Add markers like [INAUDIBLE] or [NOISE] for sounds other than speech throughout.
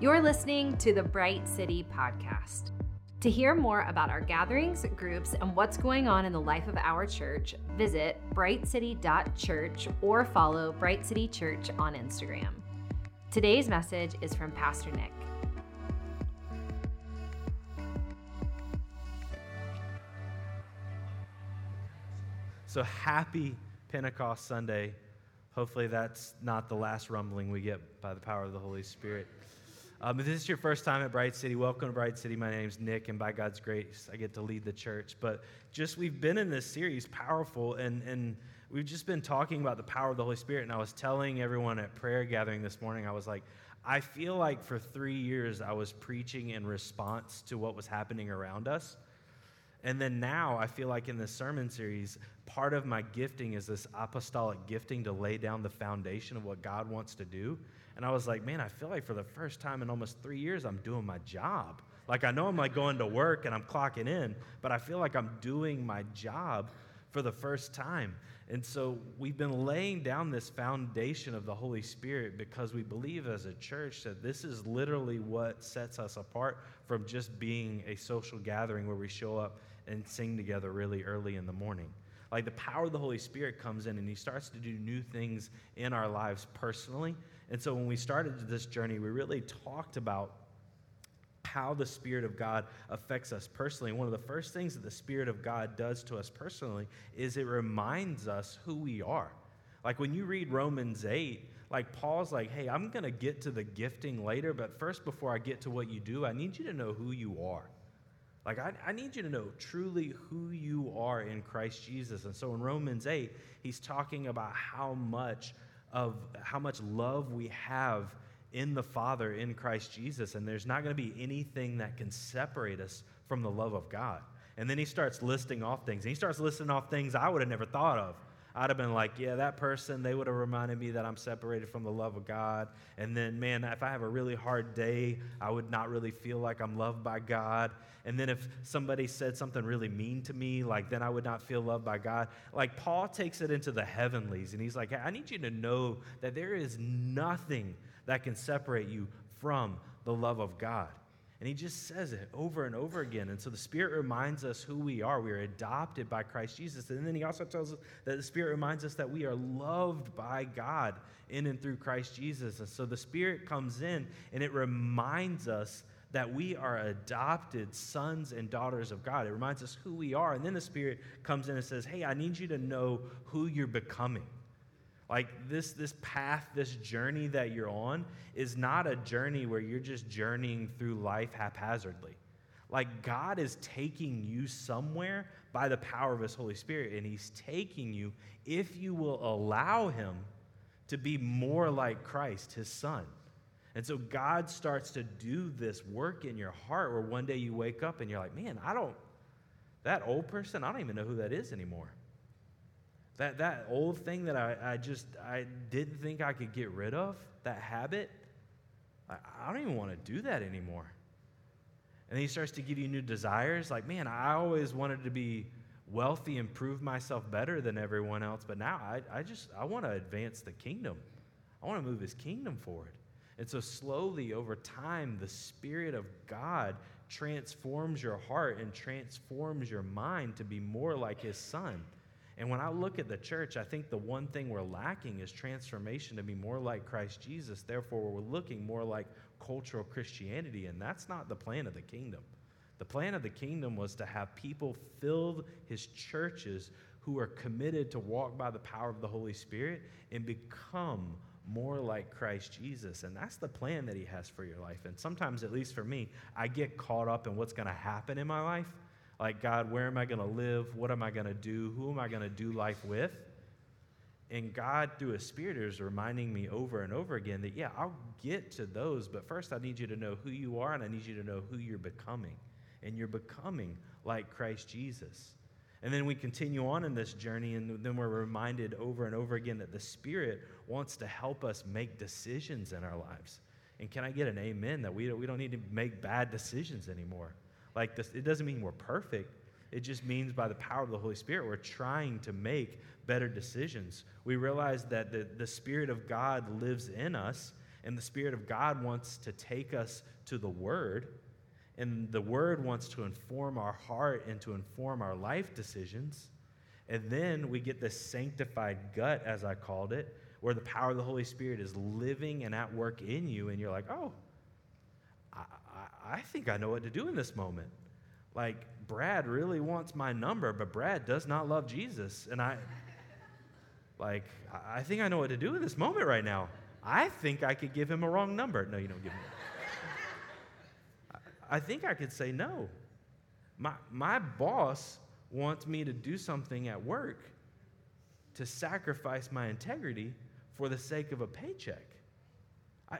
You're listening to the Bright City Podcast. To hear more about our gatherings, groups, and what's going on in the life of our church, visit brightcity.church or follow Bright City Church on Instagram. Today's message is from Pastor Nick. So happy Pentecost Sunday. Hopefully, that's not the last rumbling we get by the power of the Holy Spirit. Um, if this is your first time at Bright City, welcome to Bright City. My name is Nick, and by God's grace, I get to lead the church. But just we've been in this series, Powerful, and, and we've just been talking about the power of the Holy Spirit. And I was telling everyone at prayer gathering this morning, I was like, I feel like for three years I was preaching in response to what was happening around us. And then now I feel like in this sermon series, part of my gifting is this apostolic gifting to lay down the foundation of what God wants to do. And I was like, man, I feel like for the first time in almost three years, I'm doing my job. Like, I know I'm like going to work and I'm clocking in, but I feel like I'm doing my job for the first time. And so we've been laying down this foundation of the Holy Spirit because we believe as a church that this is literally what sets us apart from just being a social gathering where we show up and sing together really early in the morning. Like the power of the Holy Spirit comes in and he starts to do new things in our lives personally and so when we started this journey, we really talked about how the Spirit of God affects us personally. One of the first things that the Spirit of God does to us personally is it reminds us who we are. Like when you read Romans 8, like Paul's like, hey, I'm going to get to the gifting later, but first, before I get to what you do, I need you to know who you are. Like, I, I, need you to know truly who you are in Christ Jesus. And so in Romans 8, he's talking about how much of how much love we have in the Father in Christ Jesus, and there's not going to be anything that can separate us from the love of God. And then he starts listing off things. And he starts listing off things I would have never thought of. I'd have been like, yeah, that person, they would have reminded me that I'm separated from the love of God. And then, man, if I have a really hard day, I would not really feel like I'm loved by God. And then if somebody said something really mean to me, like then I would not feel loved by God. Like Paul takes it into the heavenlies and he's like, I need you to know that there is nothing that can separate you from the love of God. And he just says it over and over again. And so the Spirit reminds us who we are. We are adopted by Christ Jesus. And then he also tells us that the Spirit reminds us that we are loved by God in and through Christ Jesus. And so the Spirit comes in and it reminds us that we are adopted sons and daughters of God. It reminds us who we are. And then the Spirit comes in and says, Hey, I need you to know who you're becoming. Like this, this path, this journey that you're on is not a journey where you're just journeying through life haphazardly. Like God is taking you somewhere by the power of His Holy Spirit, and He's taking you if you will allow Him to be more like Christ, His Son. And so God starts to do this work in your heart where one day you wake up and you're like, man, I don't, that old person, I don't even know who that is anymore. That, that old thing that I, I just I didn't think I could get rid of, that habit, I, I don't even want to do that anymore. And then he starts to give you new desires. Like, man, I always wanted to be wealthy and prove myself better than everyone else, but now I, I just I want to advance the kingdom. I want to move his kingdom forward. And so slowly over time, the Spirit of God transforms your heart and transforms your mind to be more like his son. And when I look at the church, I think the one thing we're lacking is transformation to be more like Christ Jesus. Therefore, we're looking more like cultural Christianity, and that's not the plan of the kingdom. The plan of the kingdom was to have people fill his churches who are committed to walk by the power of the Holy Spirit and become more like Christ Jesus. And that's the plan that he has for your life. And sometimes, at least for me, I get caught up in what's going to happen in my life like, God, where am I going to live? What am I going to do? Who am I going to do life with? And God, through His Spirit, is reminding me over and over again that, yeah, I'll get to those, but first I need you to know who you are and I need you to know who you're becoming. And you're becoming like Christ Jesus. And then we continue on in this journey, and then we're reminded over and over again that the Spirit wants to help us make decisions in our lives. And can I get an amen that we don't, we don't need to make bad decisions anymore? Like this. It doesn't mean we're perfect. It just means by the power of the Holy Spirit, we're trying to make better decisions. We realize that the, the Spirit of God lives in us, And the Spirit of God wants to take us to the Word, and the Word wants to inform our heart and to inform our life decisions. And then we get this sanctified gut, as I called it, where the power of the Holy Spirit is living and at work in you, and you're like, oh, I, think I know what to do in this moment. Like, Brad really wants my number, but Brad does not love Jesus. And I, like, I think I know what to do in this moment right now. I think I could give him a wrong number. No, you don't give him. I think I could say no. My, my boss wants me to do something at work to sacrifice my integrity for the sake of a paycheck. I,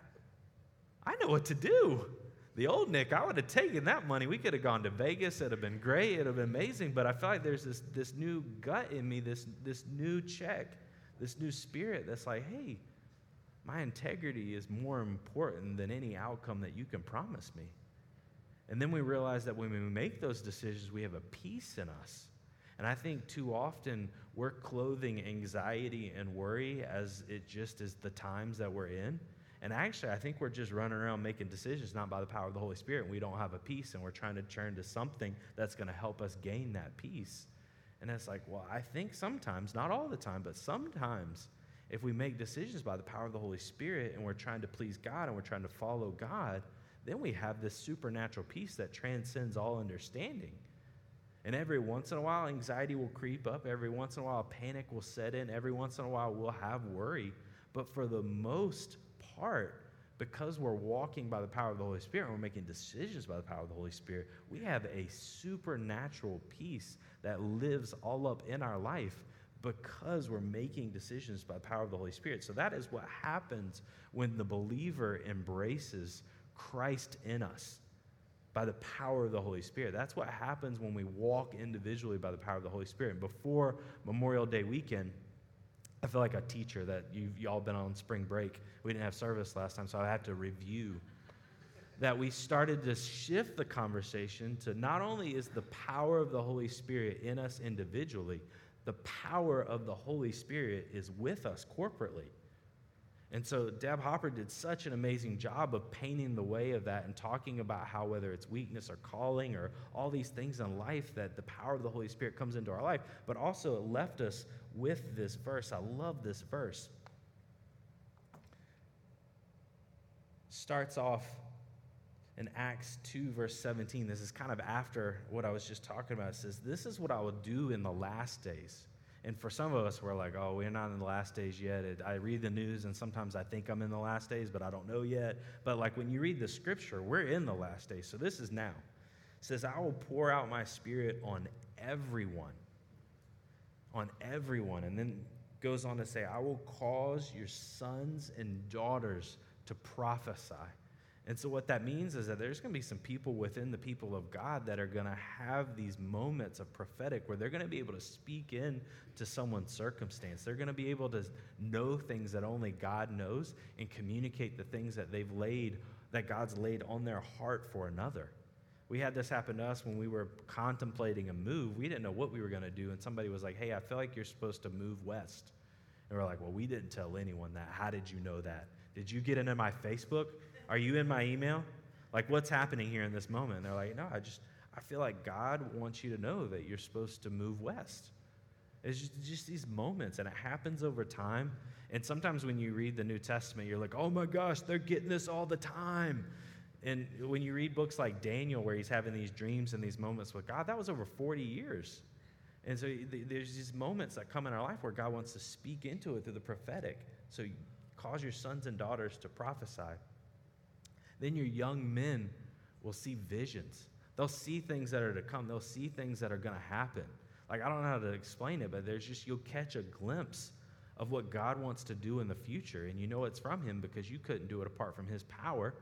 I know what to do. The old Nick, I would have taken that money. We could have gone to Vegas. It'd have been great. It'd have been amazing. But I feel like there's this, this new gut in me, this, this new check, this new spirit that's like, hey, my integrity is more important than any outcome that you can promise me. And then we realize that when we make those decisions, we have a peace in us. And I think too often we're clothing anxiety and worry as it just is the times that we're in. And actually, I think we're just running around making decisions not by the power of the Holy Spirit. And We don't have a peace, and we're trying to turn to something that's going to help us gain that peace. And it's like, well, I think sometimes, not all the time, but sometimes, if we make decisions by the power of the Holy Spirit and we're trying to please God and we're trying to follow God, then we have this supernatural peace that transcends all understanding. And every once in a while, anxiety will creep up. Every once in a while, panic will set in. Every once in a while, we'll have worry. But for the most part, because we're walking by the power of the Holy Spirit, and we're making decisions by the power of the Holy Spirit, we have a supernatural peace that lives all up in our life because we're making decisions by the power of the Holy Spirit. So that is what happens when the believer embraces Christ in us by the power of the Holy Spirit. That's what happens when we walk individually by the power of the Holy Spirit. Before Memorial Day weekend, I feel like a teacher that you've you all been on spring break. We didn't have service last time, so I had to review. That we started to shift the conversation to not only is the power of the Holy Spirit in us individually, the power of the Holy Spirit is with us corporately. And so Deb Hopper did such an amazing job of painting the way of that and talking about how, whether it's weakness or calling or all these things in life, that the power of the Holy Spirit comes into our life. But also, it left us with this verse. I love this verse. Starts off in Acts 2, verse 17. This is kind of after what I was just talking about. It says, This is what I will do in the last days. And for some of us, we're like, oh, we're not in the last days yet. It, I read the news, and sometimes I think I'm in the last days, but I don't know yet. But like when you read the scripture, we're in the last days. So this is now. It says, I will pour out my spirit on everyone. On everyone. And then goes on to say, I will cause your sons and daughters to prophesy. And so, what that means is that there's going to be some people within the people of God that are going to have these moments of prophetic where they're going to be able to speak in to someone's circumstance. They're going to be able to know things that only God knows and communicate the things that they've laid, that God's laid on their heart for another. We had this happen to us when we were contemplating a move. We didn't know what we were going to do, and somebody was like, Hey, I feel like you're supposed to move west. And we're like, Well, we didn't tell anyone that. How did you know that? Did you get into my Facebook? Are you in my email? Like, what's happening here in this moment? And they're like, no, I just, I feel like God wants you to know that you're supposed to move west. It's just, just, these moments, and it happens over time. And sometimes when you read the New Testament, you're like, oh my gosh, they're getting this all the time. And when you read books like Daniel, where he's having these dreams and these moments with God, that was over 40 years. And so there's these moments that come in our life where God wants to speak into it through the prophetic. So cause your sons and daughters to prophesy. Then your young men will see visions. They'll see things that are to come. They'll see things that are going to happen. Like, I don't know how to explain it, but there's just, you'll catch a glimpse of what God wants to do in the future. And you know it's from Him because you couldn't do it apart from His power.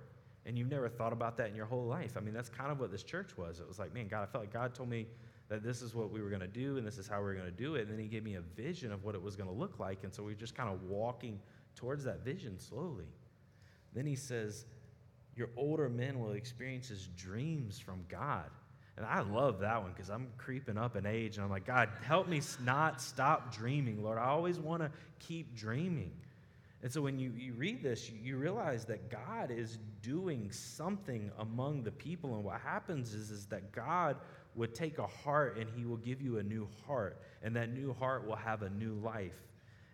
And you've never thought about that in your whole life. I mean, that's kind of what this church was. It was like, man, God, I felt like God told me that this is what we were going to do and this is how we were going to do it. And then He gave me a vision of what it was going to look like. And so we are just kind of walking towards that vision slowly. Then He says, your older men will experience his dreams from God. And I love that one because I'm creeping up in age and I'm like, God, help me not stop dreaming, Lord. I always want to keep dreaming. And so when you, you read this, you realize that God is doing something among the people. And what happens is, is that God would take a heart and he will give you a new heart. And that new heart will have a new life.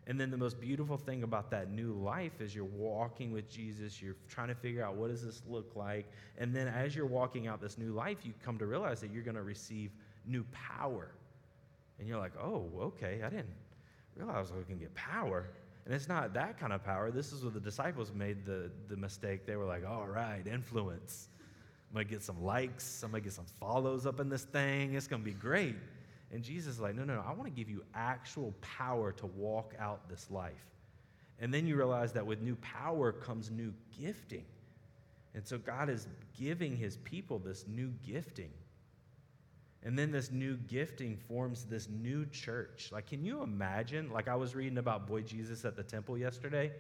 And then the most beautiful thing about that new life is you're walking with Jesus, you're trying to figure out what does this look like. And then as you're walking out this new life, you come to realize that you're going to receive new power. And you're like, oh, okay, I didn't realize I was going to get power. And it's not that kind of power. This is where the disciples made the, the mistake. They were like, all right, influence. I'm going to get some likes. I'm going to get some follows up in this thing. It's going to be great. And Jesus is like, no, no, no. I want to give you actual power to walk out this life. And then you realize that with new power comes new gifting. And so God is giving his people this new gifting. And then this new gifting forms this new church. Like, can you imagine? Like, I was reading about Boy Jesus at the temple yesterday.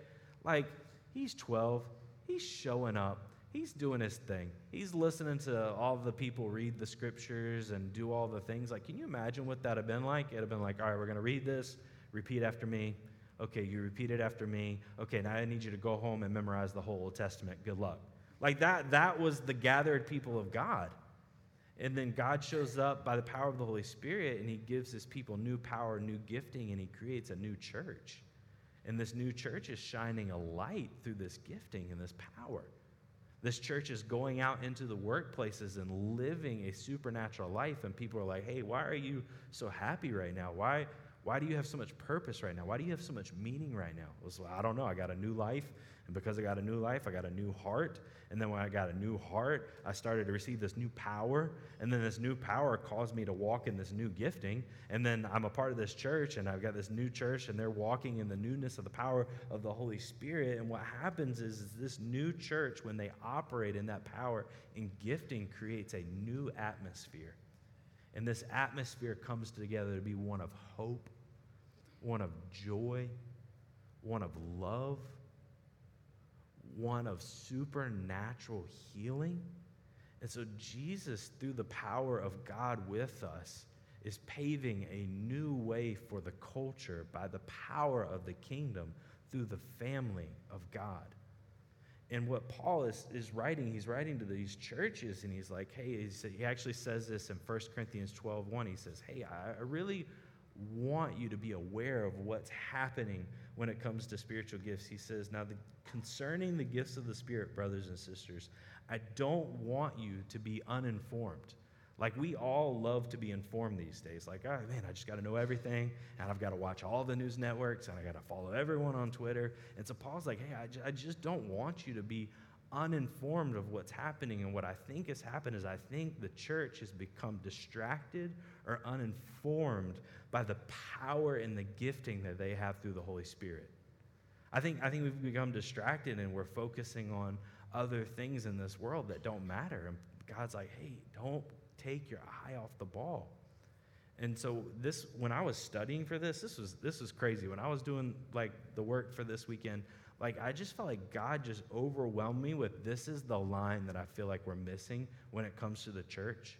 Like, he's 12, he's showing up, he's doing his thing. He's listening to all the people read the scriptures and do all the things. Like, can you imagine what that have been like? It'd have been like, all right, we're going to read this, repeat after me. Okay, you repeat it after me. Okay, now I need you to go home and memorize the whole Old Testament. Good luck. Like that, that was the gathered people of God. And then God shows up by the power of the Holy Spirit and he gives his people new power, new gifting, and he creates a new church. And this new church is shining a light through this gifting and this power. This church is going out into the workplaces and living a supernatural life. And people are like, hey, why are you so happy right now? Why, why do you have so much purpose right now? Why do you have so much meaning right now? It was, I don't know. I got a new life. And because I got a new life, I got a new heart. And then when I got a new heart, I started to receive this new power. And then this new power caused me to walk in this new gifting. And then I'm a part of this church, and I've got this new church, and they're walking in the newness of the power of the Holy Spirit. And what happens is, is this new church, when they operate in that power and gifting, creates a new atmosphere. And this atmosphere comes together to be one of hope, one of joy, one of love one of supernatural healing. And so, Jesus, through the power of God with us, is paving a new way for the culture by the power of the kingdom through the family of God. And what Paul is, is writing, he's writing to these churches, and he's like, hey, he actually says this in 1 Corinthians 12 1. He says, hey, I really want you to be aware of what's happening when it comes to spiritual gifts. He says, Now, the, concerning the gifts of the Spirit, brothers and sisters, I don't want you to be uninformed. Like, we all love to be informed these days. Like, oh, man, I just got to know everything, and I've got to watch all the news networks, and I got to follow everyone on Twitter. And so Paul's like, hey, I, I just don't want you to be uninformed of what's happening. And what I think has happened is I think the church has become distracted or uninformed by the power and the gifting that they have through the Holy Spirit. I think, I think we've become distracted and we're focusing on other things in this world that don't matter. And God's like, hey, don't take your eye off the ball. And so this when I was studying for this, this was this was crazy. When I was doing like the work for this weekend, like I just felt like God just overwhelmed me with this is the line that I feel like we're missing when it comes to the church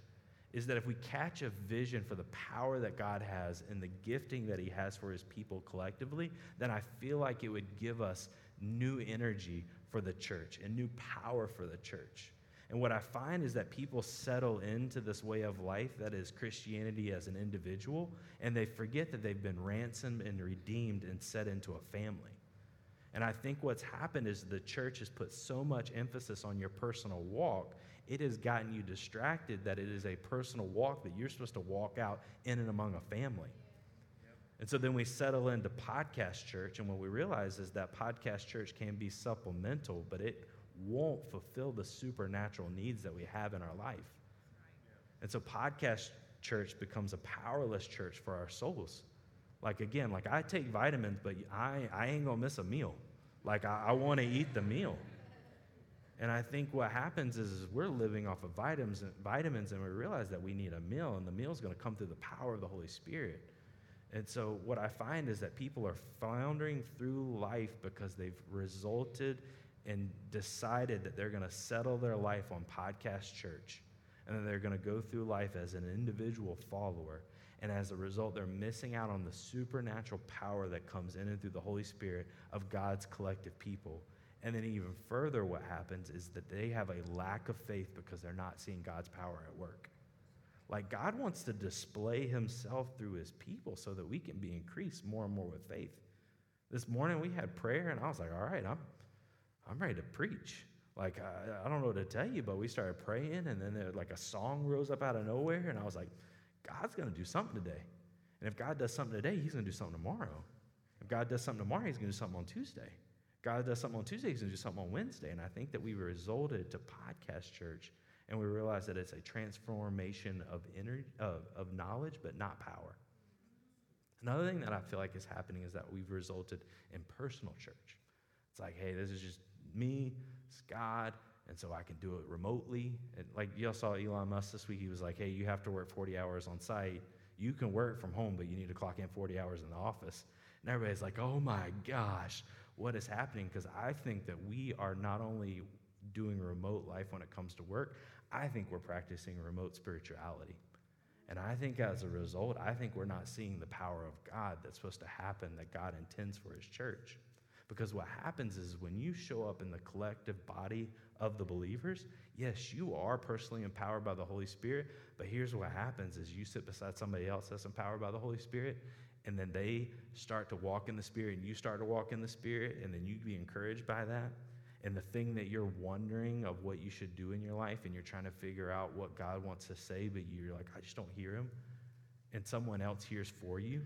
is that if we catch a vision for the power that God has and the gifting that He has for His people collectively, then I feel like it would give us new energy for the church and new power for the church. And what I find is that people settle into this way of life that is Christianity as an individual, and they forget that they've been ransomed and redeemed and set into a family. And I think what's happened is the church has put so much emphasis on your personal walk, it has gotten you distracted that it is a personal walk that you're supposed to walk out in and among a family. And so then we settle into podcast church, and what we realize is that podcast church can be supplemental, but it won't fulfill the supernatural needs that we have in our life. And so podcast church becomes a powerless church for our souls. Like again, like I take vitamins, but I, I ain't gonna miss a meal. Like I, I want to eat the meal. And I think what happens is, is, we're living off of vitamins, vitamins, and we realize that we need a meal, and the meal is to come through the power of the Holy Spirit. And so, what I find is that people are floundering through life because they've resulted and decided that they're going to settle their life on podcast church, and then they're going to go through life as an individual follower And as a result, they're missing out on the supernatural power that comes in and through the Holy Spirit of God's collective people. And then, even further, what happens is that they have a lack of faith because they're not seeing God's power at work. Like, God wants to display himself through his people so that we can be increased more and more with faith. This morning we had prayer, and I was like, all right, I'm, I'm ready to preach. Like, I, I don't know what to tell you, but we started praying, and then there, like a song rose up out of nowhere, and I was like, God's going to do something today. And if God does something today, he's going to do something tomorrow. If God does something tomorrow, he's going to do something on Tuesday. God does something on Tuesday, he's going to do something on Wednesday. And I think that we resulted to podcast church, and we realized that it's a transformation of, energy, of, of knowledge, but not power. Another thing that I feel like is happening is that we've resulted in personal church. It's like, hey, this is just me, it's God, and so I can do it remotely. And like y'all saw Elon Musk this week, he was like, hey, you have to work 40 hours on site. You can work from home, but you need to clock in 40 hours in the office. And everybody's like, oh my gosh, what is happening? Because I think that we are not only doing remote life when it comes to work, I think we're practicing remote spirituality. And I think as a result, I think we're not seeing the power of God that's supposed to happen that God intends for his church. Because what happens is when you show up in the collective body of the believers, yes, you are personally empowered by the Holy Spirit, but here's what happens is you sit beside somebody else that's empowered by the Holy Spirit, and then they start to walk in the Spirit, and you start to walk in the Spirit, and then you be encouraged by that. And the thing that you're wondering of what you should do in your life, and you're trying to figure out what God wants to say, but you're like, I just don't hear him. And someone else hears for you,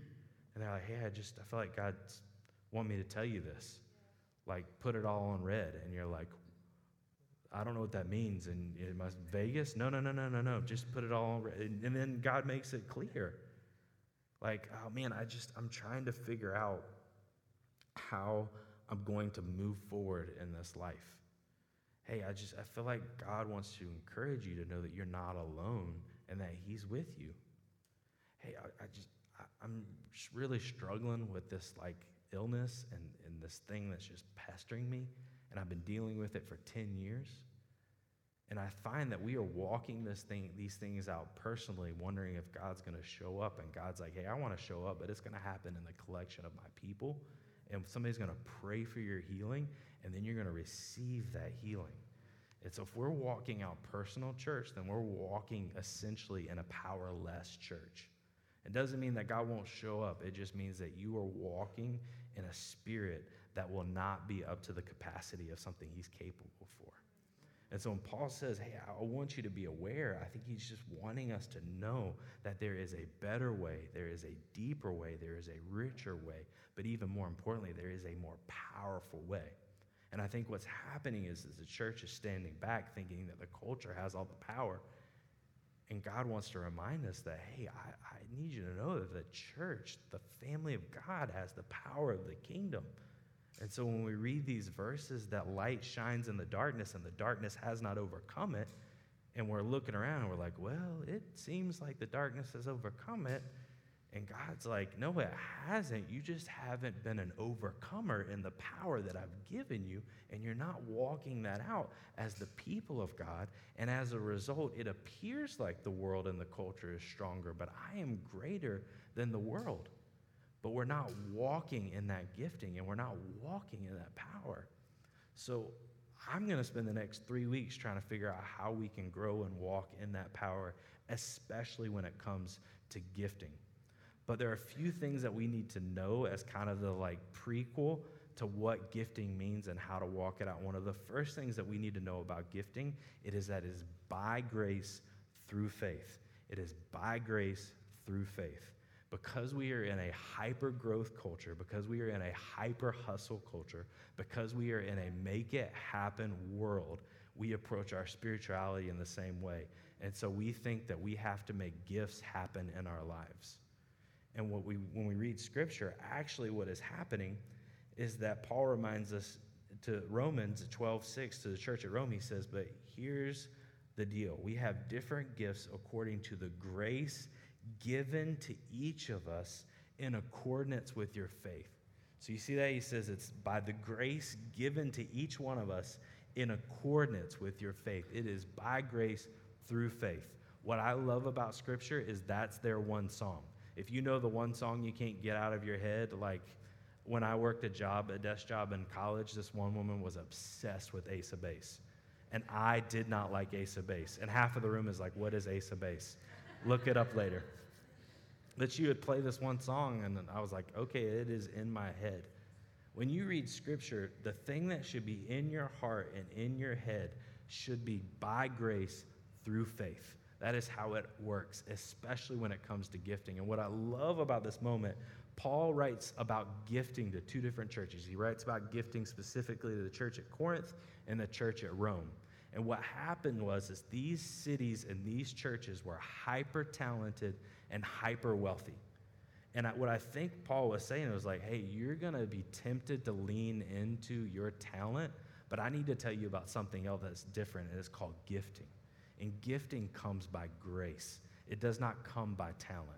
and they're like, Hey, I just I feel like God's want me to tell you this. Like, put it all on red. And you're like, I don't know what that means. And it must Vegas? No, no, no, no, no, no. Just put it all. And, then God makes it clear. Like, oh man, I just, I'm trying to figure out how I'm going to move forward in this life. Hey, I just, I feel like God wants to encourage you to know that you're not alone and that He's with you. Hey, I, I just, I, I'm really struggling with this like illness and, and this thing that's just pestering me, and I've been dealing with it for 10 years. And I find that we are walking this thing, these things out personally, wondering if God's going to show up. And God's like, hey, I want to show up, but it's going to happen in the collection of my people. And somebody's going to pray for your healing, and then you're going to receive that healing. And so if we're walking out personal church, then we're walking essentially in a powerless church. It doesn't mean that God won't show up. It just means that you are walking in a spirit that will not be up to the capacity of something he's capable for. And so when Paul says, Hey, I want you to be aware, I think he's just wanting us to know that there is a better way, there is a deeper way, there is a richer way, but even more importantly, there is a more powerful way. And I think what's happening is, is the church is standing back thinking that the culture has all the power. And God wants to remind us that, hey, I, I need you to know that the church, the family of God, has the power of the kingdom. And so when we read these verses, that light shines in the darkness and the darkness has not overcome it, and we're looking around and we're like, well, it seems like the darkness has overcome it. And God's like, no, it hasn't. You just haven't been an overcomer in the power that I've given you, and you're not walking that out as the people of God. And as a result, it appears like the world and the culture is stronger, but I am greater than the world. But we're not walking in that gifting, and we're not walking in that power. So I'm going to spend the next three weeks trying to figure out how we can grow and walk in that power, especially when it comes to gifting. But there are a few things that we need to know as kind of the like prequel to what gifting means and how to walk it out. One of the first things that we need to know about gifting, it is that it is by grace through faith. It is by grace through faith. Because we are in a hyper growth culture, because we are in a hyper hustle culture, because we are in a make it happen world, we approach our spirituality in the same way. And so we think that we have to make gifts happen in our lives. And what we, when we read scripture, actually what is happening is that Paul reminds us to Romans 12, 6, to the church at Rome, he says, But here's the deal. We have different gifts according to the grace given to each of us in accordance with your faith. So you see that? He says it's by the grace given to each one of us in accordance with your faith. It is by grace through faith. What I love about Scripture is that's their one song. if you know the one song you can't get out of your head, like when I worked a job, a desk job in college, this one woman was obsessed with Ace of Base. And I did not like Ace of Base. And half of the room is like, what is Ace of Base? Look it up later. That she would play this one song, and I was like, okay, it is in my head. When you read scripture, the thing that should be in your heart and in your head should be by grace through faith. That is how it works, especially when it comes to gifting. And what I love about this moment, Paul writes about gifting to two different churches. He writes about gifting specifically to the church at Corinth and the church at Rome. And what happened was is these cities and these churches were hyper talented and hyper wealthy. And I, what I think Paul was saying was like, hey, you're going to be tempted to lean into your talent, but I need to tell you about something else that's different, and it's called gifting. And gifting comes by grace, it does not come by talent.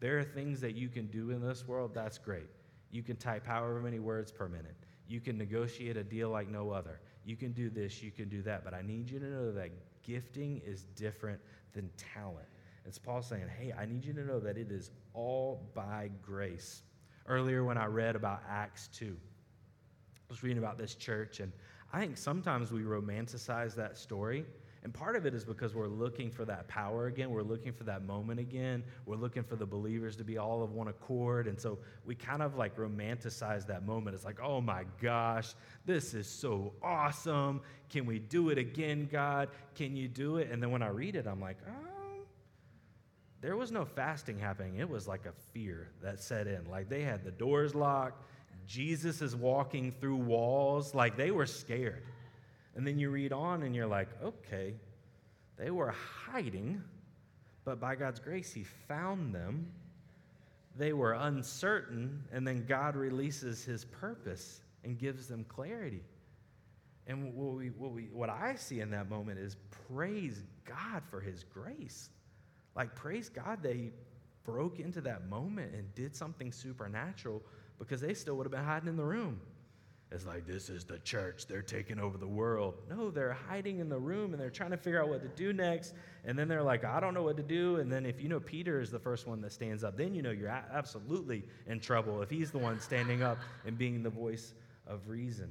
There are things that you can do in this world, that's great. You can type however many words per minute. You can negotiate a deal like no other. You can do this, you can do that. But I need you to know that gifting is different than talent. It's Paul saying, hey, I need you to know that it is all by grace. Earlier, when I read about Acts 2, I was reading about this church, and I think sometimes we romanticize that story and part of it is because we're looking for that power again. We're looking for that moment again. We're looking for the believers to be all of one accord. And so we kind of like romanticize that moment. It's like, oh my gosh, this is so awesome. Can we do it again, God? Can you do it? And then when I read it, I'm like, oh, there was no fasting happening. It was like a fear that set in. Like they had the doors locked. Jesus is walking through walls. Like they were scared. And then you read on and you're like, okay, they were hiding, but by God's grace, He found them. They were uncertain, and then God releases His purpose and gives them clarity. And what, we, what, we, what I see in that moment is praise God for His grace. Like, praise God that He broke into that moment and did something supernatural because they still would have been hiding in the room. It's like, this is the church. They're taking over the world. No, they're hiding in the room and they're trying to figure out what to do next. And then they're like, I don't know what to do. And then if you know Peter is the first one that stands up, then you know you're absolutely in trouble if he's the one standing up and being the voice of reason.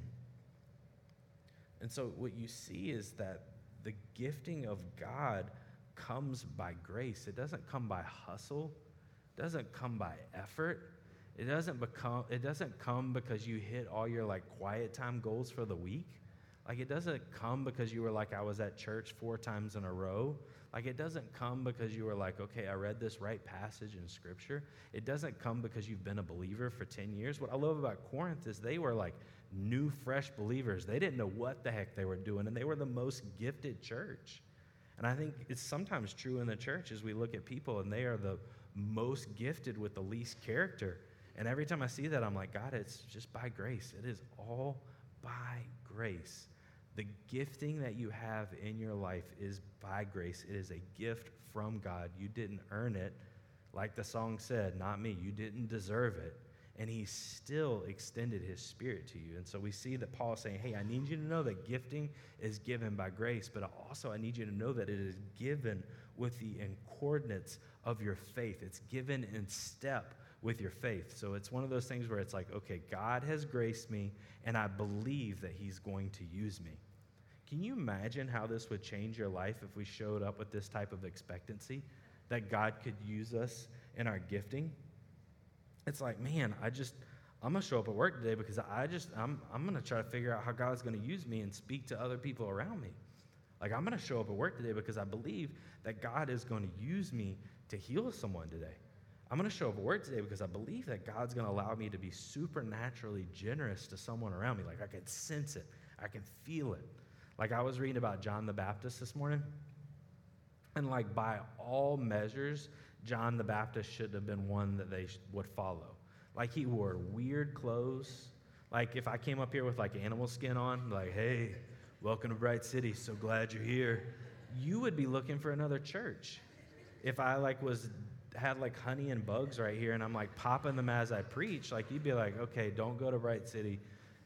And so what you see is that the gifting of God comes by grace, it doesn't come by hustle, it doesn't come by effort. It doesn't become it doesn't come because you hit all your like quiet time goals for the week. Like it doesn't come because you were like I was at church four times in a row. Like it doesn't come because you were like, okay, I read this right passage in scripture. It doesn't come because you've been a believer for 10 years. What I love about Corinth is they were like new, fresh believers. They didn't know what the heck they were doing, and they were the most gifted church. And I think it's sometimes true in the church as we look at people and they are the most gifted with the least character. And every time I see that, I'm like, God, it's just by grace. It is all by grace. The gifting that you have in your life is by grace. It is a gift from God. You didn't earn it. Like the song said, not me. You didn't deserve it. And he still extended his spirit to you. And so we see that Paul saying, hey, I need you to know that gifting is given by grace, but also I need you to know that it is given with the coordinates of your faith. It's given in step with your faith. So it's one of those things where it's like, okay, God has graced me, and I believe that He's going to use me. Can you imagine how this would change your life if we showed up with this type of expectancy that God could use us in our gifting? It's like, man, I just, I'm to show up at work today because I just, I'm, I'm to try to figure out how God's to use me and speak to other people around me. Like, I'm to show up at work today because I believe that God is to use me to heal someone today. I'm going to show up at work today because I believe that God's going to allow me to be supernaturally generous to someone around me. Like I can sense it, I can feel it. Like I was reading about John the Baptist this morning, and like by all measures, John the Baptist should have been one that they would follow. Like he wore weird clothes. Like if I came up here with like animal skin on, like, hey, welcome to Bright City, so glad you're here, you would be looking for another church. If I like was had like honey and bugs right here and I'm like popping them as I preach, like you'd be like, okay, don't go to Bright City.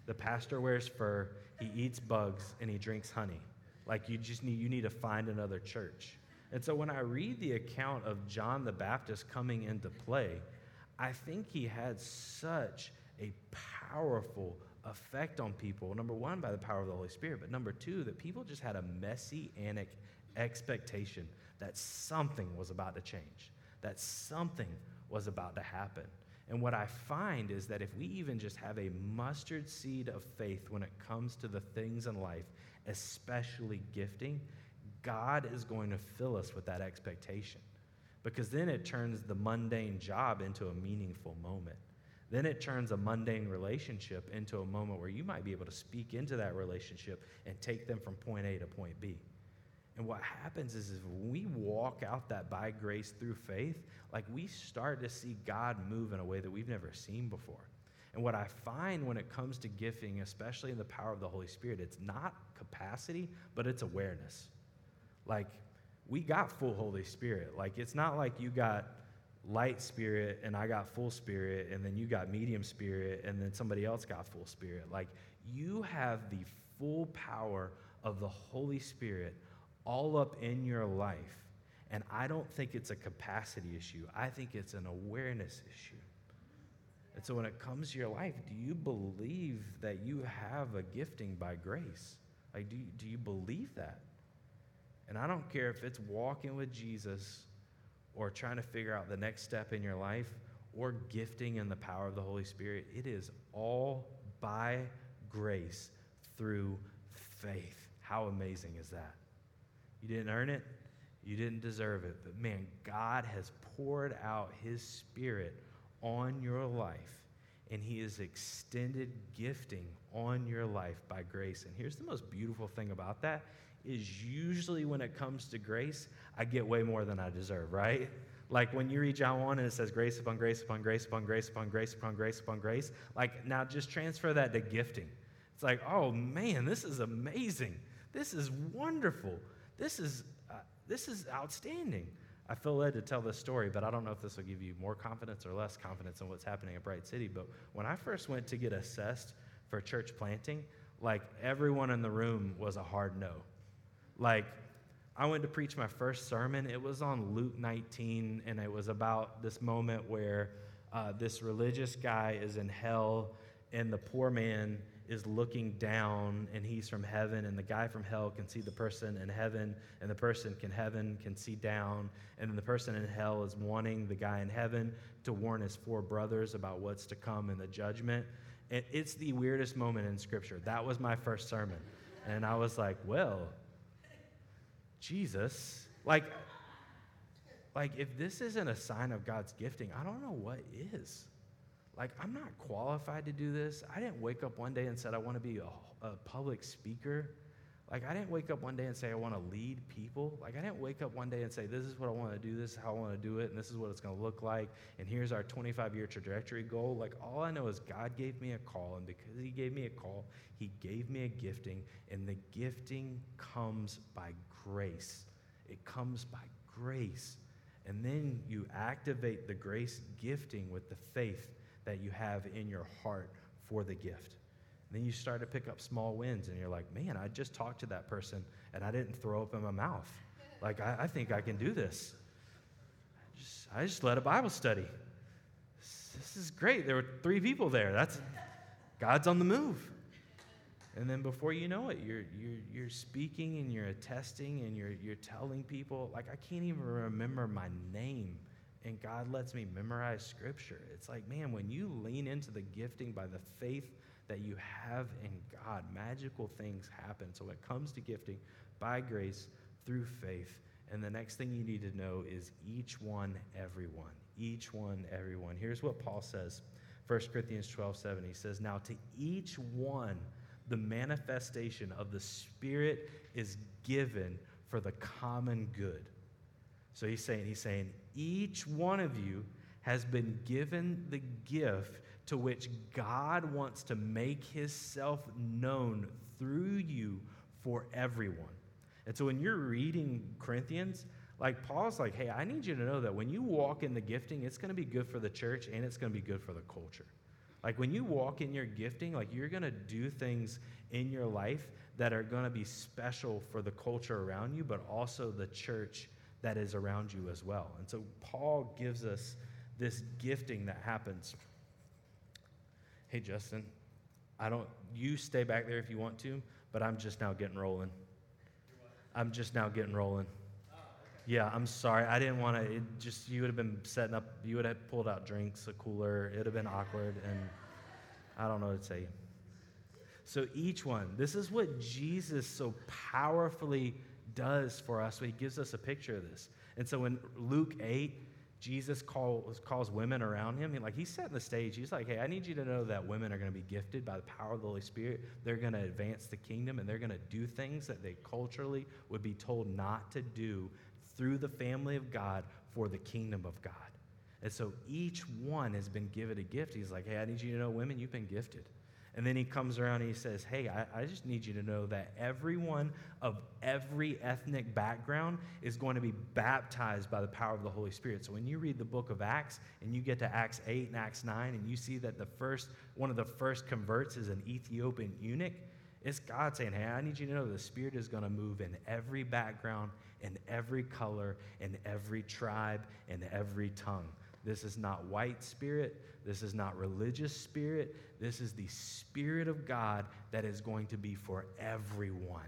The pastor wears fur, he eats bugs, and he drinks honey. Like you just need you need to find another church. And so when I read the account of John the Baptist coming into play, I think he had such a powerful effect on people. Number one, by the power of the Holy Spirit, but number two, that people just had a messianic expectation that something was about to change, that something was about to happen. And what I find is that if we even just have a mustard seed of faith when it comes to the things in life, especially gifting, God is going to fill us with that expectation. Because then it turns the mundane job into a meaningful moment. Then it turns a mundane relationship into a moment where you might be able to speak into that relationship and take them from point A to point B. And what happens is, when we walk out that by grace through faith, like we start to see God move in a way that we've never seen before. And what I find when it comes to gifting, especially in the power of the Holy Spirit, it's not capacity, but it's awareness. Like, we got full Holy Spirit. Like, it's not like you got light spirit and I got full spirit, and then you got medium spirit, and then somebody else got full spirit. Like, you have the full power of the Holy Spirit all up in your life. And I don't think it's a capacity issue, I think it's an awareness issue. And so, when it comes to your life, do you believe that you have a gifting by grace? Like, do you, do you believe that? And I don't care if it's walking with Jesus or trying to figure out the next step in your life or gifting in the power of the Holy Spirit. It is all by grace through faith. How amazing is that? You didn't earn it, you didn't deserve it, but man, God has poured out His Spirit on your life. And he has extended gifting on your life by grace. And here's the most beautiful thing about that is usually when it comes to grace, I get way more than I deserve, right? Like when you read John 1 and it says grace upon grace upon grace upon grace upon grace upon grace upon grace, like now just transfer that to gifting. It's like, oh man, this is amazing. This is wonderful. This is, uh, this is outstanding. I feel led to tell this story, but I don't know if this will give you more confidence or less confidence in what's happening at Bright City. But when I first went to get assessed for church planting, like everyone in the room was a hard no. Like, I went to preach my first sermon. It was on Luke 19, and it was about this moment where uh, this religious guy is in hell, and the poor man is looking down, and he's from heaven, and the guy from hell can see the person in heaven, and the person in heaven can see down, and then the person in hell is wanting the guy in heaven to warn his four brothers about what's to come in the judgment. And it's the weirdest moment in Scripture. That was my first sermon. And I was like, well, Jesus. Like, like if this isn't a sign of God's gifting, I don't know what is. Like, I'm not qualified to do this. I didn't wake up one day and said I want to be a, a public speaker. Like, I didn't wake up one day and say I want to lead people. Like, I didn't wake up one day and say, this is what I want to do, this is how I want to do it, and this is what it's going to look like, and here's our 25 year trajectory goal. Like, all I know is God gave me a call, and because He gave me a call, He gave me a gifting, and the gifting comes by grace. It comes by grace. And then you activate the grace gifting with the faith that you have in your heart for the gift. And then you start to pick up small wins, and you're like, man, I just talked to that person and I didn't throw up in my mouth. Like, I, I think I can do this. I just, I just led a Bible study. This is great. There were three people there. That's God's on the move. And then before you know it, you're, you're, you're speaking and you're attesting and you're, you're telling people, like, I can't even remember my name. And God lets me memorize scripture. It's like, man, when you lean into the gifting by the faith that you have in God, magical things happen. So when it comes to gifting by grace through faith. And the next thing you need to know is each one, everyone. Each one, everyone. Here's what Paul says 1 Corinthians 12 7. He says, Now to each one, the manifestation of the Spirit is given for the common good. So he's saying, he's saying, each one of you has been given the gift to which God wants to make himself known through you for everyone. And so when you're reading Corinthians, like Paul's like, hey, I need you to know that when you walk in the gifting, it's going to be good for the church and it's going to be good for the culture. Like when you walk in your gifting, like you're going to do things in your life that are going to be special for the culture around you, but also the church that is around you as well. And so Paul gives us this gifting that happens. Hey, Justin, I don't, you stay back there if you want to, but I'm just now getting rolling. I'm just now getting rolling. Yeah, I'm sorry. I didn't want to. Just you would have been setting up. You would have pulled out drinks, a cooler. It would have been awkward, and I don't know what to say. So each one. This is what Jesus so powerfully does for us. He gives us a picture of this. And so in Luke eight, Jesus calls, calls women around him. He, like he's setting the stage. He's like, hey, I need you to know that women are going to be gifted by the power of the Holy Spirit. They're going to advance the kingdom and they're going to do things that they culturally would be told not to do through the family of God for the kingdom of God. And so each one has been given a gift. He's like, hey, I need you to know, women, you've been gifted. And then he comes around and he says, Hey, I, I, just need you to know that everyone of every ethnic background is going to be baptized by the power of the Holy Spirit. So when you read the book of Acts and you get to Acts 8 and Acts 9 and you see that the first, one of the first converts is an Ethiopian eunuch, it's God saying, Hey, I need you to know the Spirit is going to move in every background, in every color, in every tribe, in every tongue. This is not white spirit. This is not religious spirit. This is the Spirit of God that is going to be for everyone.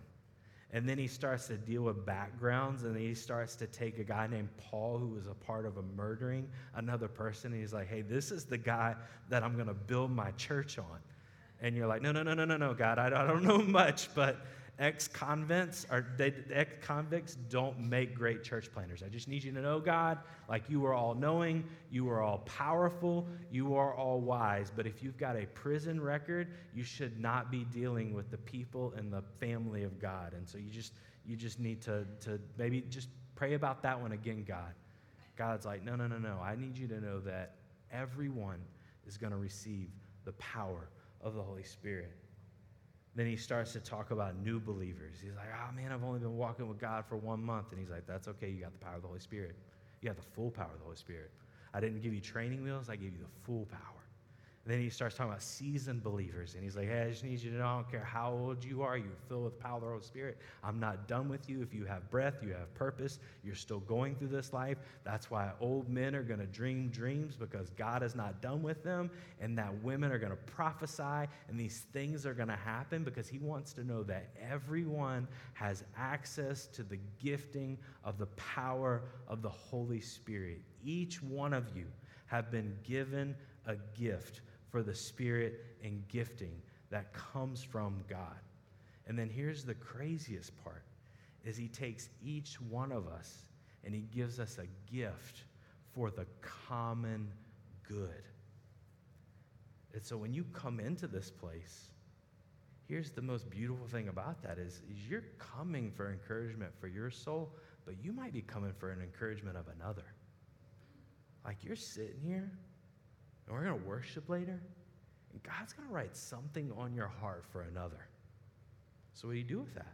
And then he starts to deal with backgrounds, and he starts to take a guy named Paul, who was a part of a murdering another person. And he's like, hey, this is the guy that I'm going to build my church on. And you're like, no, no, no, no, no, no, God, I don't know [LAUGHS] much, but ex-convicts they, ex-convicts don't make great church planners. I just need you to know, God, like you are all knowing, you are all powerful, you are all wise. But if you've got a prison record, you should not be dealing with the people and the family of God. And so you just you just need to to maybe just pray about that one again, God. God's like, no, no, no, no. I need you to know that everyone is going to receive the power of the Holy Spirit. Then he starts to talk about new believers. He's like, oh man, I've only been walking with God for one month. And he's like, that's okay. You got the power of the Holy Spirit. You got the full power of the Holy Spirit. I didn't give you training wheels, I gave you the full power. Then he starts talking about seasoned believers. And he's like, hey, I just need you to know I don't care how old you are, you're filled with power of the Holy Spirit. I'm not done with you. If you have breath, you have purpose, you're still going through this life. That's why old men are going to dream dreams because God is not done with them. And that women are going to prophesy and these things are going to happen because he wants to know that everyone has access to the gifting of the power of the Holy Spirit. Each one of you have been given a gift for the spirit and gifting that comes from God. And then here's the craziest part is he takes each one of us and he gives us a gift for the common good. And so when you come into this place, here's the most beautiful thing about that is, is you're coming for encouragement for your soul, but you might be coming for an encouragement of another. Like you're sitting here and we're going to worship later, and God's going to write something on your heart for another. So, what do you do with that?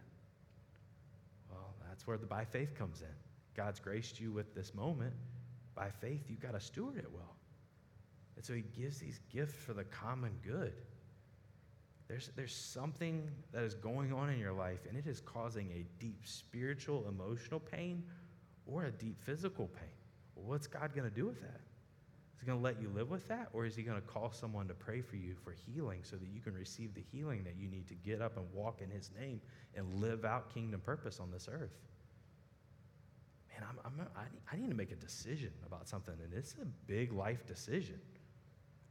Well, that's where the by faith comes in. God's graced you with this moment. By faith, you've got to steward it well. And so, He gives these gifts for the common good. There's, there's something that is going on in your life, and it is causing a deep spiritual, emotional pain or a deep physical pain. Well, what's God going to do with that? Going to let you live with that, or is he going to call someone to pray for you for healing so that you can receive the healing that you need to get up and walk in his name and live out kingdom purpose on this earth? Man, I'm, I'm, I need to make a decision about something, and it's a big life decision.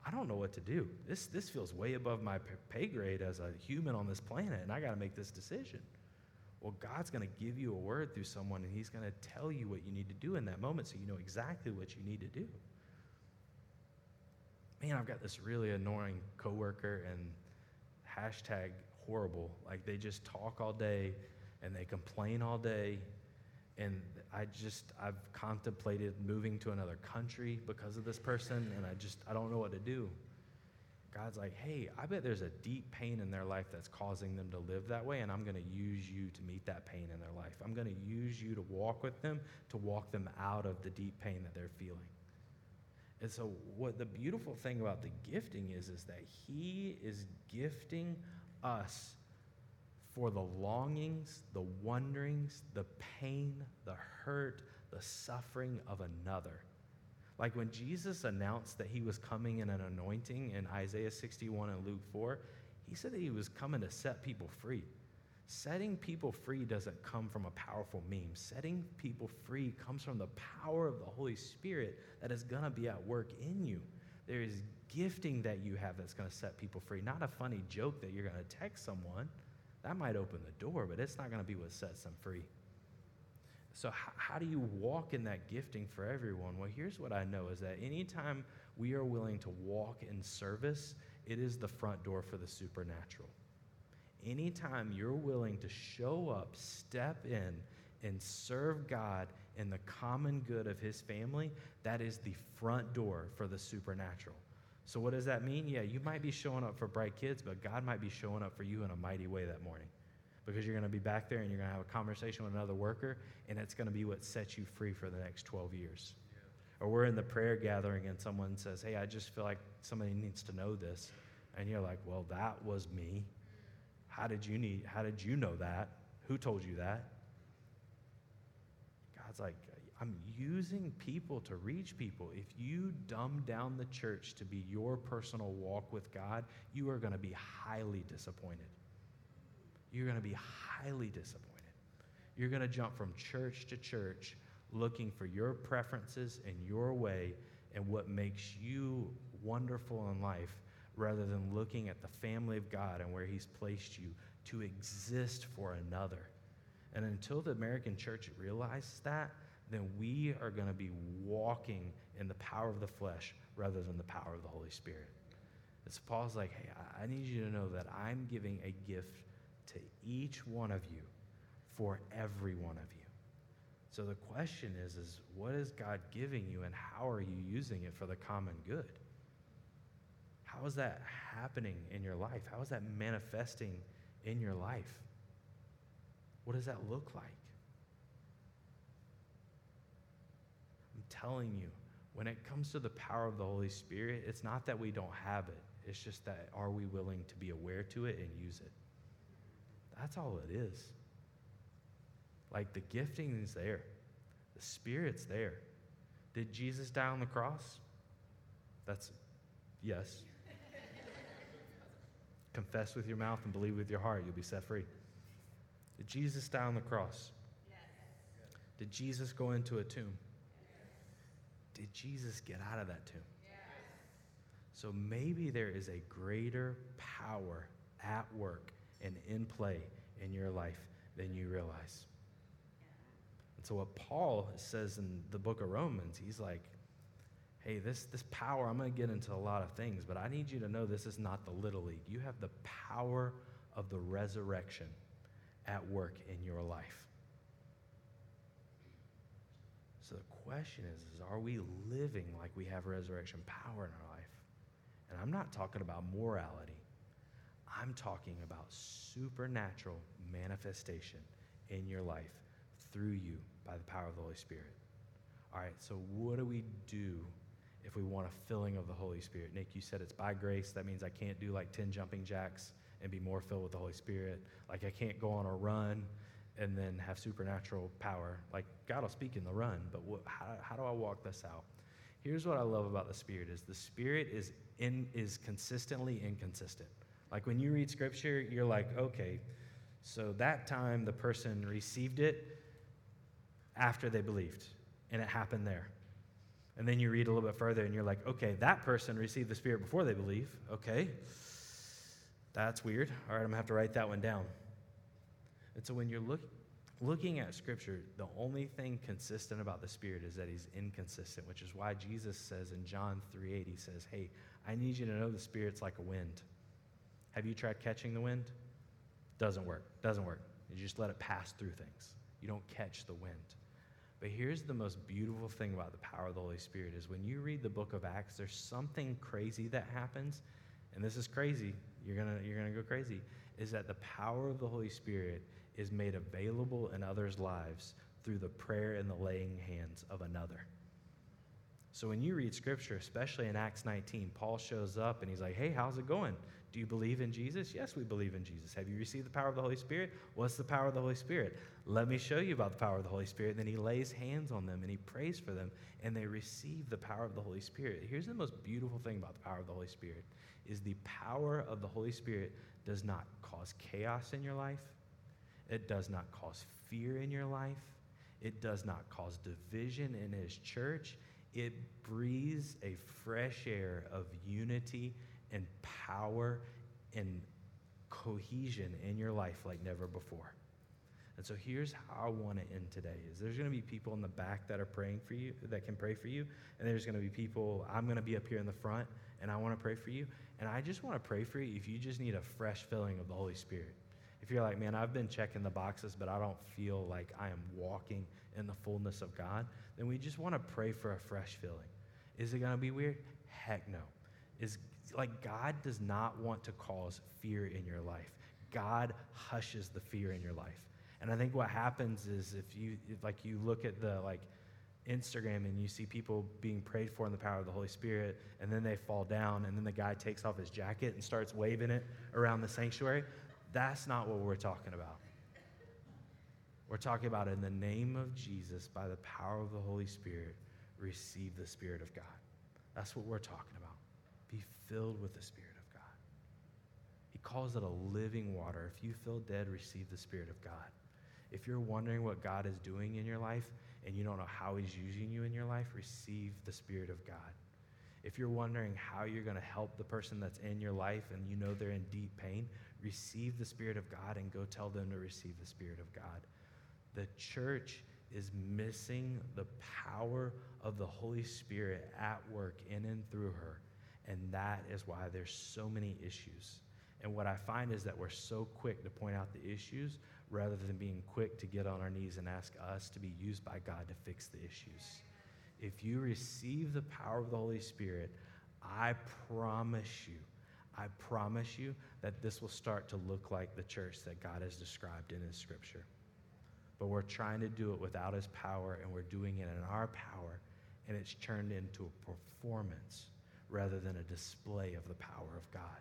I don't know what to do. This, this feels way above my pay grade as a human on this planet, and I got to make this decision. Well, God's going to give you a word through someone, and He's going to tell you what you need to do in that moment so you know exactly what you need to do man, I've got this really annoying coworker and hashtag horrible. Like they just talk all day and they complain all day. And I just, I've contemplated moving to another country because of this person, and I just, I don't know what to do. God's like, hey, I bet there's a deep pain in their life that's causing them to live that way, and I'm going to use you to meet that pain in their life. I'm going to use you to walk with them, to walk them out of the deep pain that they're feeling. And so what the beautiful thing about the gifting is is that he is gifting us for the longings, the wonderings, the pain, the hurt, the suffering of another. Like when Jesus announced that he was coming in an anointing in Isaiah 61 and Luke 4, he said that he was coming to set people free. Setting people free doesn't come from a powerful meme. Setting people free comes from the power of the Holy Spirit that is going to be at work in you. There is gifting that you have that's going to set people free, not a funny joke that you're going to text someone. That might open the door, but it's not going to be what sets them free. So, how, how do you walk in that gifting for everyone? Well, here's what I know is that anytime we are willing to walk in service, it is the front door for the supernatural. Anytime you're willing to show up, step in, and serve God in the common good of His family, that is the front door for the supernatural. So, what does that mean? Yeah, you might be showing up for Bright Kids, but God might be showing up for you in a mighty way that morning because you're going to be back there and you're going to have a conversation with another worker, and it's going to be what sets you free for the next 12 years. Or we're in the prayer gathering and someone says, Hey, I just feel like somebody needs to know this. And you're like, Well, that was me. How did you need how did you know that? Who told you that? God's like, I'm using people to reach people. If you dumb down the church to be your personal walk with God, you are going to be highly disappointed. You're going to be highly disappointed. You're going to jump from church to church looking for your preferences and your way and what makes you wonderful in life rather than looking at the family of God and where He's placed you to exist for another. And until the American church realizes that, then we are going to be walking in the power of the flesh rather than the power of the Holy Spirit. And so Paul's like, hey, I need you to know that I'm giving a gift to each one of you for every one of you. So the question is, is what is God giving you and how are you using it for the common good? How is that happening in your life? How is that manifesting in your life? What does that look like? I'm telling you, when it comes to the power of the Holy Spirit, it's not that we don't have it. It's just that are we willing to be aware to it and use it? That's all it is. Like the gifting is there, the Spirit's there. Did Jesus die on the cross? That's yes. Confess with your mouth and believe with your heart, you'll be set free. Did Jesus die on the cross? Yes. Did Jesus go into a tomb? Yes. Did Jesus get out of that tomb? Yes. So maybe there is a greater power at work and in play in your life than you realize. And so, what Paul says in the book of Romans, he's like, hey, this, this power, I'm going to get into a lot of things, but I need you to know this is not the little league. You have the power of the resurrection at work in your life. So the question is, is are we living like we have resurrection power in our life? And I'm not talking about morality. I'm talking about supernatural manifestation in your life through you by the power of the Holy Spirit. All right, so what do we do if we want a filling of the Holy Spirit? Nick, you said it's by grace. That means I can't do like 10 jumping jacks and be more filled with the Holy Spirit. Like I can't go on a run and then have supernatural power. Like God will speak in the run, but what, how, how do I walk this out? Here's what I love about the Spirit is the Spirit is in is consistently inconsistent. Like when you read scripture, you're like, okay, so that time the person received it after they believed, and it happened there. And then you read a little bit further and you're like, okay, that person received the Spirit before they believe. Okay. That's weird. All right, I'm going to have to write that one down. And so when you're look, looking at Scripture, the only thing consistent about the Spirit is that He's inconsistent, which is why Jesus says in John 3 8, He says, Hey, I need you to know the Spirit's like a wind. Have you tried catching the wind? Doesn't work. Doesn't work. You just let it pass through things. You don't catch the wind. But here's the most beautiful thing about the power of the Holy Spirit is when you read the book of Acts, there's something crazy that happens, and this is crazy. You're gonna you're gonna go crazy. Is that the power of the Holy Spirit is made available in others' lives through the prayer and the laying hands of another. So when you read scripture, especially in Acts 19, Paul shows up and he's like, Hey, how's it going? Do you believe in Jesus? Yes, we believe in Jesus. Have you received the power of the Holy Spirit? What's the power of the Holy Spirit? Let me show you about the power of the Holy Spirit. Then he lays hands on them and he prays for them and they receive the power of the Holy Spirit. Here's the most beautiful thing about the power of the Holy Spirit is the power of the Holy Spirit does not cause chaos in your life. It does not cause fear in your life. It does not cause division in his church. It breathes a fresh air of unity and power and cohesion in your life like never before. And so here's how I want to end today is there's going to be people in the back that are praying for you that can pray for you and there's going to be people I'm going to be up here in the front and I want to pray for you and I just want to pray for you if you just need a fresh filling of the Holy Spirit. If you're like, man, I've been checking the boxes, but I don't feel like I am walking in the fullness of God, then we just want to pray for a fresh filling. Is it going to be weird? Heck no. Is like God does not want to cause fear in your life. God hushes the fear in your life. And I think what happens is if you like you look at the like Instagram and you see people being prayed for in the power of the Holy Spirit, and then they fall down, and then the guy takes off his jacket and starts waving it around the sanctuary. That's not what we're talking about. We're talking about in the name of Jesus, by the power of the Holy Spirit, receive the Spirit of God. That's what we're talking about. Filled with the Spirit of God. He calls it a living water. If you feel dead, receive the Spirit of God. If you're wondering what God is doing in your life, and you don't know how He's using you in your life, receive the Spirit of God. If you're wondering how you're going to help the person that's in your life and you know they're in deep pain, receive the Spirit of God and go tell them to receive the Spirit of God. The church is missing the power of the Holy Spirit at work in and through her. And that is why there's so many issues. And what I find is that we're so quick to point out the issues rather than being quick to get on our knees and ask us to be used by God to fix the issues. If you receive the power of the Holy Spirit, I promise you, I promise you that this will start to look like the church that God has described in His scripture. But we're trying to do it without His power, and we're doing it in our power, and it's turned into a performance rather than a display of the power of God.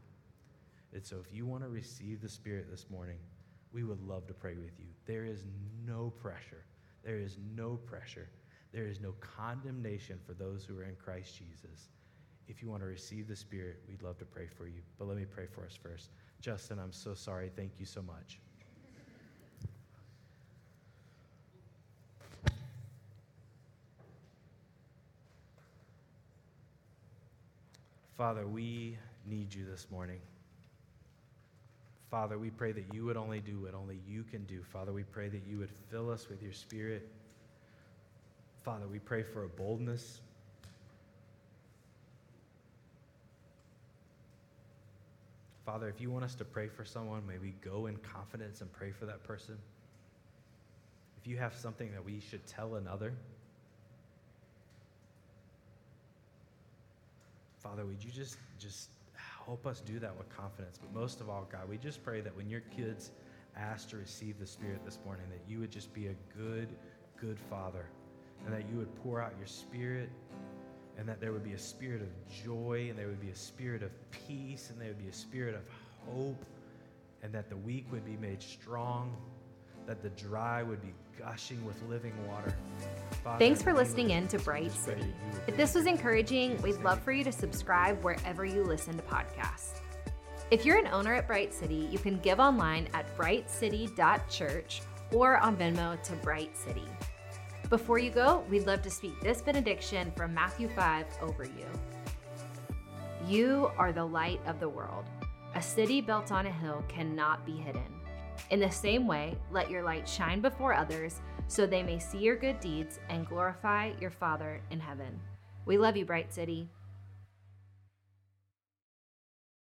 And so, if you want to receive the Spirit this morning, we would love to pray with you. There is no pressure. There is no pressure. There is no condemnation for those who are in Christ Jesus. If you want to receive the Spirit, we'd love to pray for you. But let me pray for us first. Justin, I'm so sorry. Thank you so much. Father, we need you this morning. Father, we pray that you would only do what only you can do. Father, we pray that you would fill us with your spirit. Father, we pray for a boldness. Father, if you want us to pray for someone, may we go in confidence and pray for that person. If you have something that we should tell another, Father, would you just just Help us do that with confidence. But most of all, God, we just pray that when your kids ask to receive the Spirit this morning, that you would just be a good, good Father, and that you would pour out your Spirit, and that there would be a spirit of joy, and there would be a spirit of peace, and there would be a spirit of hope, and that the weak would be made strong, that the dry would be gushing with living water. Father, Thanks for listening in to Bright City. If this was encouraging, we'd love for you to subscribe wherever you listen to podcasts. If you're an owner at Bright City, you can give online at brightcity.church or on Venmo to Bright City. Before you go, we'd love to speak this benediction from Matthew 5 over you. You are the light of the world. A city built on a hill cannot be hidden. In the same way, let your light shine before others so they may see your good deeds and glorify your Father in heaven. We love you, Bright City.